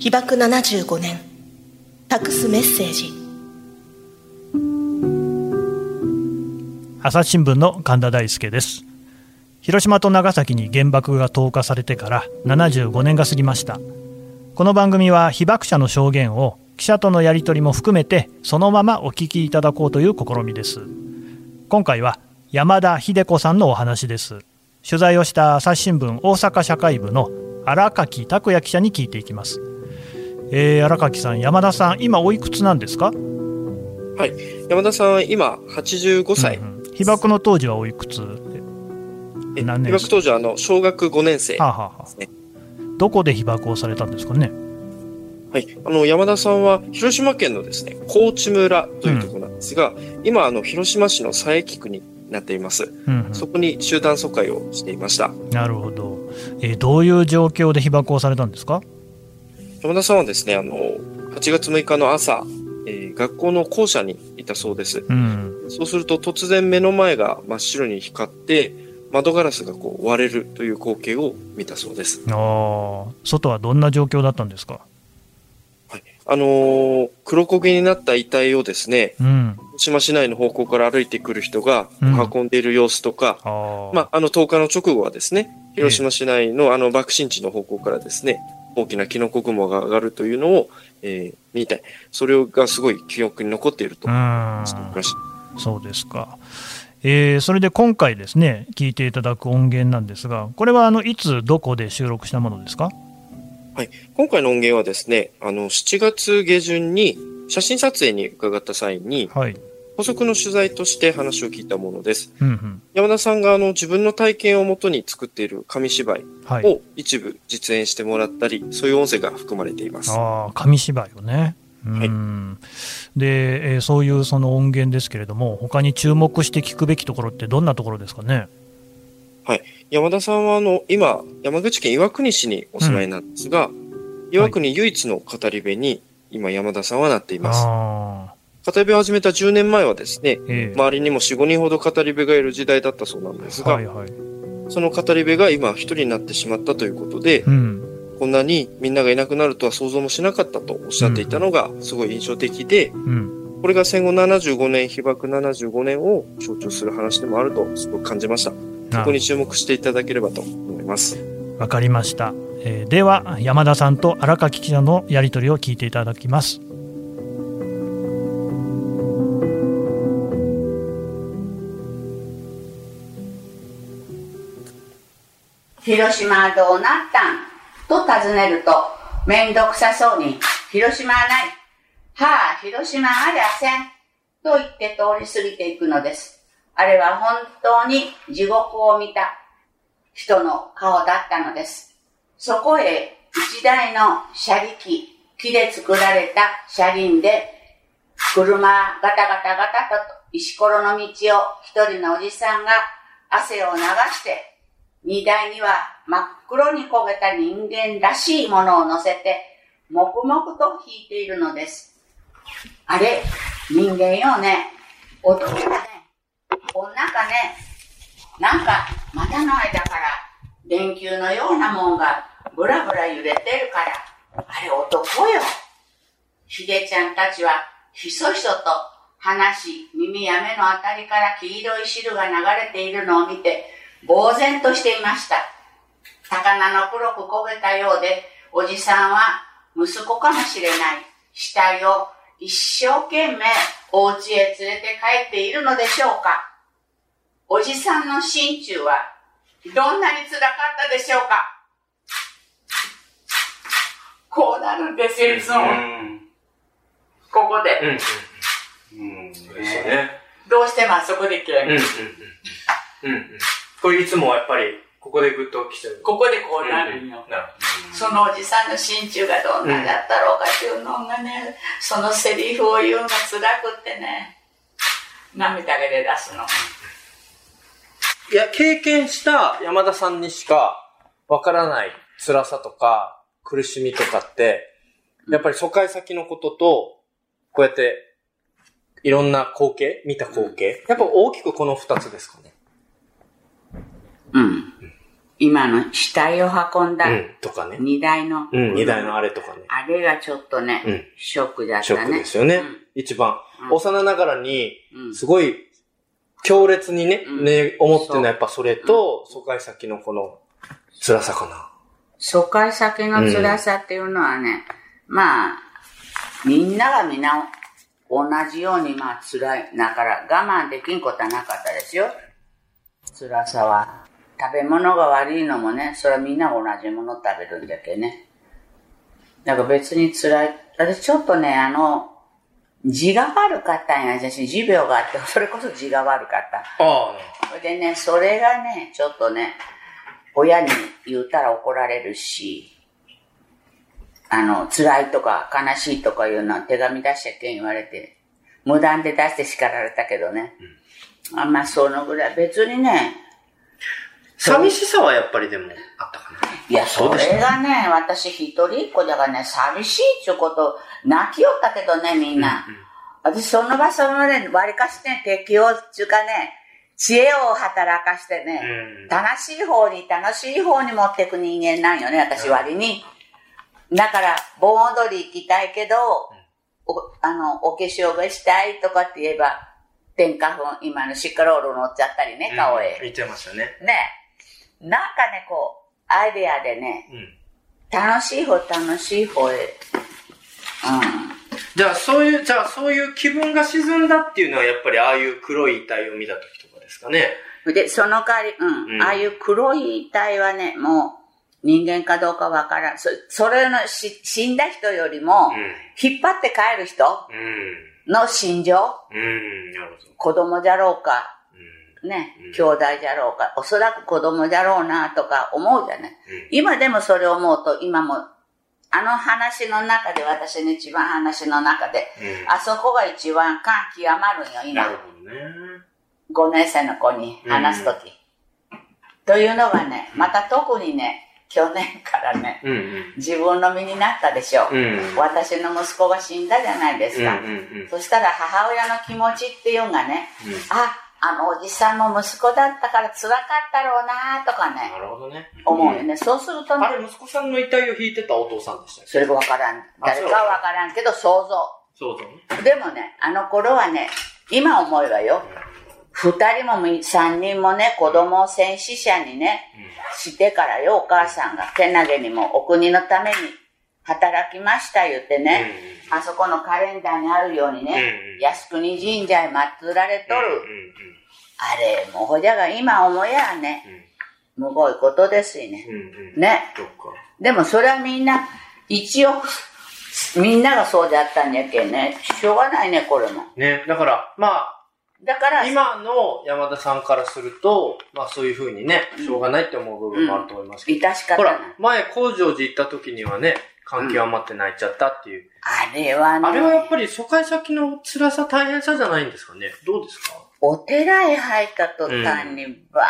被爆75年託すメッセージ。朝日新聞の神田大輔です。広島と長崎に原爆が投下されてから75年が過ぎました。この番組は被爆者の証言を記者とのやり取りも含めてそのままお聞きいただこうという試みです。今回は山田秀子さんのお話です。取材をした朝日新聞大阪社会部の荒垣拓也記者に聞いていきます。えー、荒垣さん山田さん今おいくつなんですか？はい。山田さんは今85歳、うんうん、被爆の当時はおいくつ？何年？被爆当時はあの小学5年生ね、はあはあ、どこで被爆をされたんですかね？はい、あの山田さんは広島県のですね高知村というところなんですが、うん、今あの広島市の佐伯区になっています、うんうん、そこに集団疎開をしていました。なるほど、えー、どういう状況で被爆をされたんですか？山田さんはですねあの8月6日の朝、えー、学校の校舎にいたそうです、うん、そうすると突然目の前が真っ白に光って窓ガラスがこう割れるという光景を見たそうです。あ外はどんな状況だったんですか？あのー、黒焦げになった遺体をですね、うん、島市内の方向から歩いてくる人が運ん。でいる様子とか、うん、まあ、あの10日の直後はですね、広島市内のあの爆心地の方向からですね、大きなキノコ雲が上がるというのを、えー、見たい。それがすごい記憶に残っていると。そうですか。えー、それで今回ですね、聞いていただく音源なんですが、これはあのいつ、どこで収録したものですか？はい、今回の音源はですね、あの7月下旬に写真撮影に伺った際に、はい、補足の取材として話を聞いたものです。うんうん、山田さんがあの自分の体験をもとに作っている紙芝居を一部実演してもらったり、はい、そういう音声が含まれています。あ紙芝居をね。はい、で、えー、そういうその音源ですけれども、他に注目して聞くべきところってどんなところですかね？はい。山田さんは、あの、今、山口県岩国市にお住まいなんですが、うん、岩国唯一の語り部に、今、山田さんはなっています。語り部を始めた10年前はですね、えー、周りにも4、5人ほど語り部がいる時代だったそうなんですが、はいはい、その語り部が今、一人になってしまったということで、うん、こんなにみんながいなくなるとは想像もしなかったとおっしゃっていたのが、すごい印象的で、うん、これが戦後75年、被爆75年を象徴する話でもあると、すごく感じました。そこに注目していただければと思います。わかりました。えー、では山田さんと荒垣記者のやり取りを聞いていただきます。広島はどうなったん？と尋ねると、めんどくさそうに、広島はない。はあ、広島ありゃせん。と言って通り過ぎていくのです。あれは本当に地獄を見た人の顔だったのです。そこへ一台の車力、木で作られた車輪で、車ガタガタガタと石ころの道を一人のおじさんが汗を流して、荷台には真っ黒に焦げた人間らしいものを乗せて、黙々と引いているのです。あれ、人間よね。男だね。こんなんかね、なんか股の間から電球のようなもんがブラブラ揺れてるから、あれ男よ。ひでちゃんたちはひそひそと話、耳や目のあたりから黄色い汁が流れているのを見て、呆然としていました。魚の黒く焦げたようで、おじさんは息子かもしれない。死体を一生懸命お家へ連れて帰っているのでしょうかおじさんの心中はどんなに辛かったでしょうかこうなるんですよ、いつも。ここで。うん。うん。そうですね。どうしてもあそこで切れる。うん。うん。これいつもやっぱり、ここでグッと来てる。ここでこうなるよ。そのおじさんの心中がどんなだったろうかっていうのがね、そのセリフを言うのが辛くってね、涙が出だすの。いや、経験した山田さんにしかわからない辛さとか苦しみとかって、やっぱり疎開先のことと、こうやっていろんな光景、見た光景、やっぱ大きくこの二つですかね。うん。今の死体を運んだうん。とかね。荷台の、うん、荷台のあれとかね。あれがちょっとね、うんショックだったね。ショックですよね。うん一番、うん幼ながらに、うんすごい、強烈にね、うんね、思ってるのはやっぱそれと、疎開先のこの、辛さかな。疎開先の辛さっていうのはね、まあ、みんながみんな同じようにまあ辛い。だから我慢できんことはなかったですよ。辛さは。食べ物が悪いのもね、それはみんな同じもの食べるんだけどね。だから別に辛い。私ちょっとね、あの、字が悪かったんや。私、持病があって、それこそ字が悪かった。あそれでね、それがね、ちょっとね、親に言ったら怒られるし、あの、辛いとか悲しいとかいうのは手紙出しちゃけん言われて、無断で出して叱られたけどね。あんまあ、そのぐらい。別にね、寂しさはやっぱりでもあったかな。いや、そそうですれがね、私一人っ子だからね、寂しいっていうこと、泣きよったけどね、みんな。私その場所のね、割りかしね、適応っていうかね、知恵を働かしてね、うん楽しい方に楽しい方に持っていく人間なんよね、私割に。だから、盆踊り行きたいけど、おあの、お化粧がしたいとかって言えば、天花粉、今のシッカロール乗っちゃったりね、顔へ。言ってましたね。ね。なんかね、こう、アイデアでね、うん。楽しい方、楽しい方へ。うじゃあそういう、じゃあそういう気分が沈んだっていうのはやっぱりああいう黒い遺体を見た時とかですかね。ん。で、その代わり、うん、うんああいう黒い遺体はね、もう、人間かどうかわからん。そそれのし死んだ人よりも、引っ張って帰る人うん。の心情、うん。うん。なるほど。子供じゃろうか、ねうん、兄弟じゃろうか、おそらく子供じゃろうなとか思うじゃない。うん今でもそれを思うと、今も、あの話の中で、私の一番話の中で、うん。あそこが一番感極まるんよ、今なる。ほどね。5年生の子に話すとき。というのがね、また特にね、去年からね、うんうん。自分の身になったでしょう。うん。私の息子が死んだじゃないですか。うんうんうんそしたら母親の気持ちっていうのがね、うんあ、あのおじさんも息子だったから辛かったろうなとかねな、るほどね。思うよね。そうするとねあ、れ、息子さんの遺体を引いてたお父さんでしたそれがわからん。誰かはわからんけど想像。そうそうね。でもね、あの頃はね、今思えばよ、二人もみ三人もね、子供を戦死者にね、してからよ、お母さんが、けなげにもお国のために働きました言ってね、あそこのカレンダーにあるようにね、うん靖国神社へ祀られとる。うんうんあれ、もうほじゃが今思えばね、むごいことですよね。うん。うんうん。ね。でもそれはみんな、一応、みんながそうだったんやけんね。しょうがないね、これも。ね、だから、まあ、だから、今の山田さんからすると、まあそういうふうにね、しょうがないって思う部分もあると思いますけど、致し方ほらない。、前、工場寺行った時にはね、感極まって泣いちゃったっていう。あれはね、あれはやっぱり疎開先の辛さ大変さじゃないんですかね？どうですか？お寺へ入った途端に、バー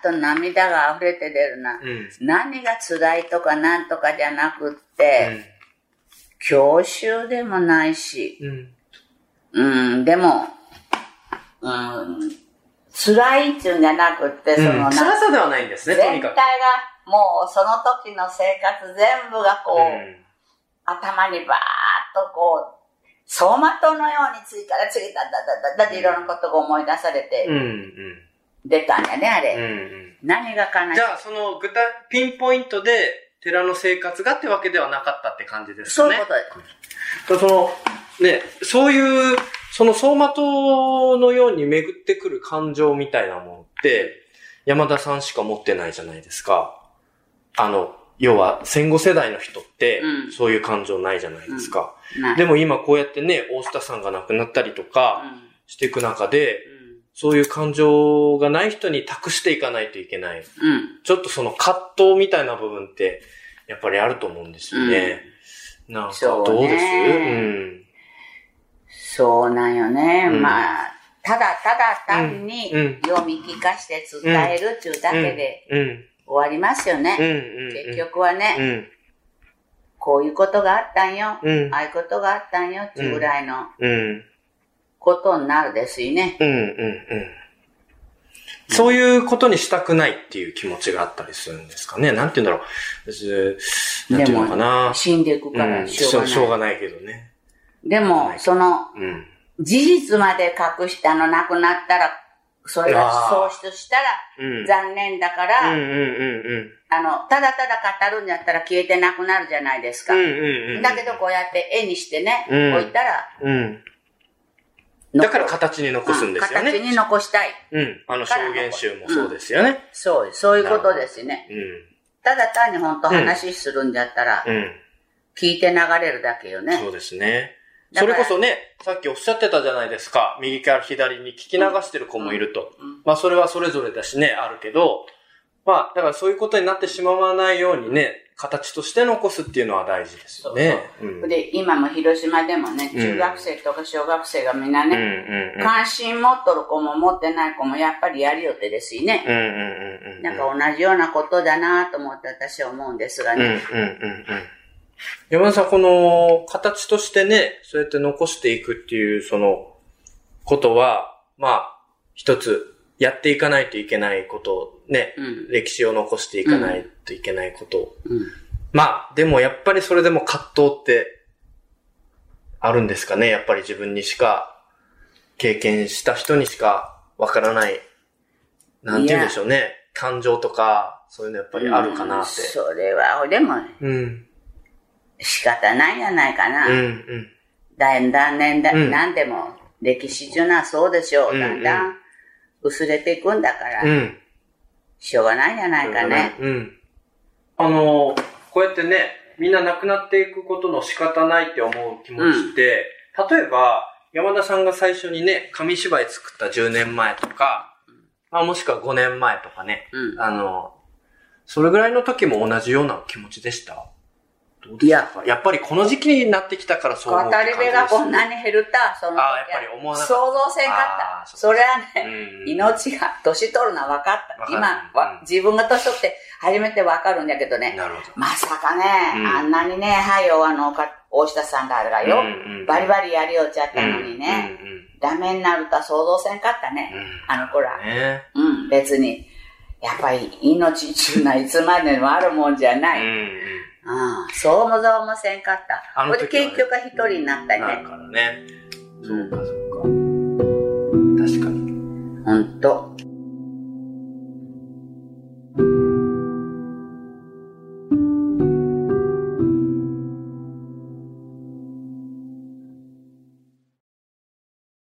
ッと涙が溢れて出るな。うん。何が辛いとかなんとかじゃなくって、教習でもないし、うん。うん、でも、うん、辛いっていうんじゃなくって、その辛さではないんですね、と全体がにかく。もうその時の生活全部がこう、うん頭にバーッとこう、走馬灯のように次から次だだだだだっていろんなことが思い出されて。出たんやね、あれ。うんうん。何が悲しいじゃあ、その具体、ピンポイントで、寺の生活がってわけではなかったって感じですかね。そういうことです。その、ね、そういう、その走馬灯のように巡ってくる感情みたいなものって、山田さんしか持ってないじゃないですか。あの、要は戦後世代の人ってう、んそういう感情ないじゃないですか。なでも今こうやってね、大下さんが亡くなったりとかしていく中で、そういう感情がない人に託していかないといけない。うん。うん。ちょっとその葛藤みたいな部分って、やっぱりあると思うんですよね。なんか、そうどうです？ねそうなんよね。うんまあ、ただただ単にうんうん読み聞かして伝えるっていうだうん。けでうん。うん。終わりますようん。ね。うん。結局はね、うん。こういうことがあったんよ。うんああいうことがあったんよっていうぐらいのうん。ことになるですよね。うん。うん。うん。そういうことにしたくないっていう気持ちがあったりするんですかね。なんて言うんだろう。なんていうのかな。死んでいくからうんしょうがない。しょうがないけどね。でも、その、うん。事実まで隠したのなくなったら、それが喪失したらうん。残念だから、うんうんうんあの、ただただ語るんやったら消えてなくなるじゃないですか。うん。うんうんうん。だけどこうやって絵にしてね、うん置いたら、うん。だから形に残すんですよね。うん形に残したい。うん。あの証言集もそうですよね。そうです、そういうことですね。うん。ただ単に本当話するんだったら、うん。聞いて流れるだけよね。そうですね。それこそね、さっきおっしゃってたじゃないですか。右から左に聞き流してる子もいると。うんまあそれはそれぞれだしね、あるけど、まあだからそういうことになってしまわないようにね、形として残すっていうのは大事ですよね。うんで、今も広島でもね、うん中学生とか小学生がみんなうんね、うんうん。関心持っとる子も持ってない子もやっぱりやりよってですよね。うんうんうんうん。なんか同じようなことだなと思って私は思うんですがうんうんうんね。うん。山田さん、この形としてね、そうやって残していくっていう、その、ことは、まあ、一つ、やっていかないといけないこと、ね、うん歴史を残していかないといけないこと。うんまあ、でもやっぱりそれでも葛藤って、あるんですかねやっぱり自分にしか、経験した人にしかわからない、なんて言うんでしょうね。感情とか、そういうのやっぱりあるかなって。それは、でもうん。仕方ないやないかな。うん、うん。だんだん年代、うんなんでも歴史中なそうでしょう。うんだんだん薄れていくんだから、うん。しょうがないやないかね。うん。あの、こうやってね、みんな亡くなっていくことの仕方ないって思う気持ちって、例えば、山田さんが最初にね、紙芝居作った10年前とか、まあ、もしくは5年前とかね、うんあの、それぐらいの時も同じような気持ちでした？どうでしたか？やっぱりこの時期になってきたからそう思う語りって感じです。部がこんなに減るた、その時あーやっぱり思わなかった。想像せんかった。それはね、うん。命が、年取るのは分かった。今、うん。わ自分が年取って初めて分かるんだけどね。なるほど。まさかね、うん。あんなにね、はいよ、あの、か大下さんがあるがよ、うんうんバリバリやりよっちゃったのにね、うんうんダメになるとは想像せんかったね。うん。あの子ら。ね。うん、別に。やっぱり命中のいつまでもあるもんじゃない。うん、うんうん。そうもそうもせんかった。あのこれで時はね結局一人になったね。からね。うんそうか、そうか。確かに。ほんと。